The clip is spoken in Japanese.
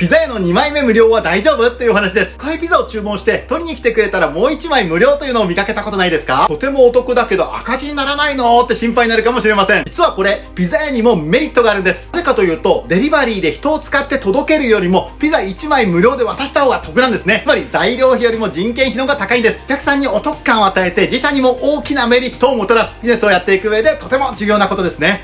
ピザ屋の2枚目無料は大丈夫？っていう話です。こいピザを注文して取りに来てくれたらもう1枚無料というのを見かけたことないですか？とてもお得だけど赤字にならないの？って心配になるかもしれません。実はこれ、ピザ屋にもメリットがあるんです。なぜかというと、デリバリーで人を使って届けるよりも、ピザ1枚無料で渡した方が得なんですね。つまり材料費よりも人件費の方が高いんです。お客さんにお得感を与えて、自社にも大きなメリットをもたらす。ビジネスをやっていく上でとても重要なことですね。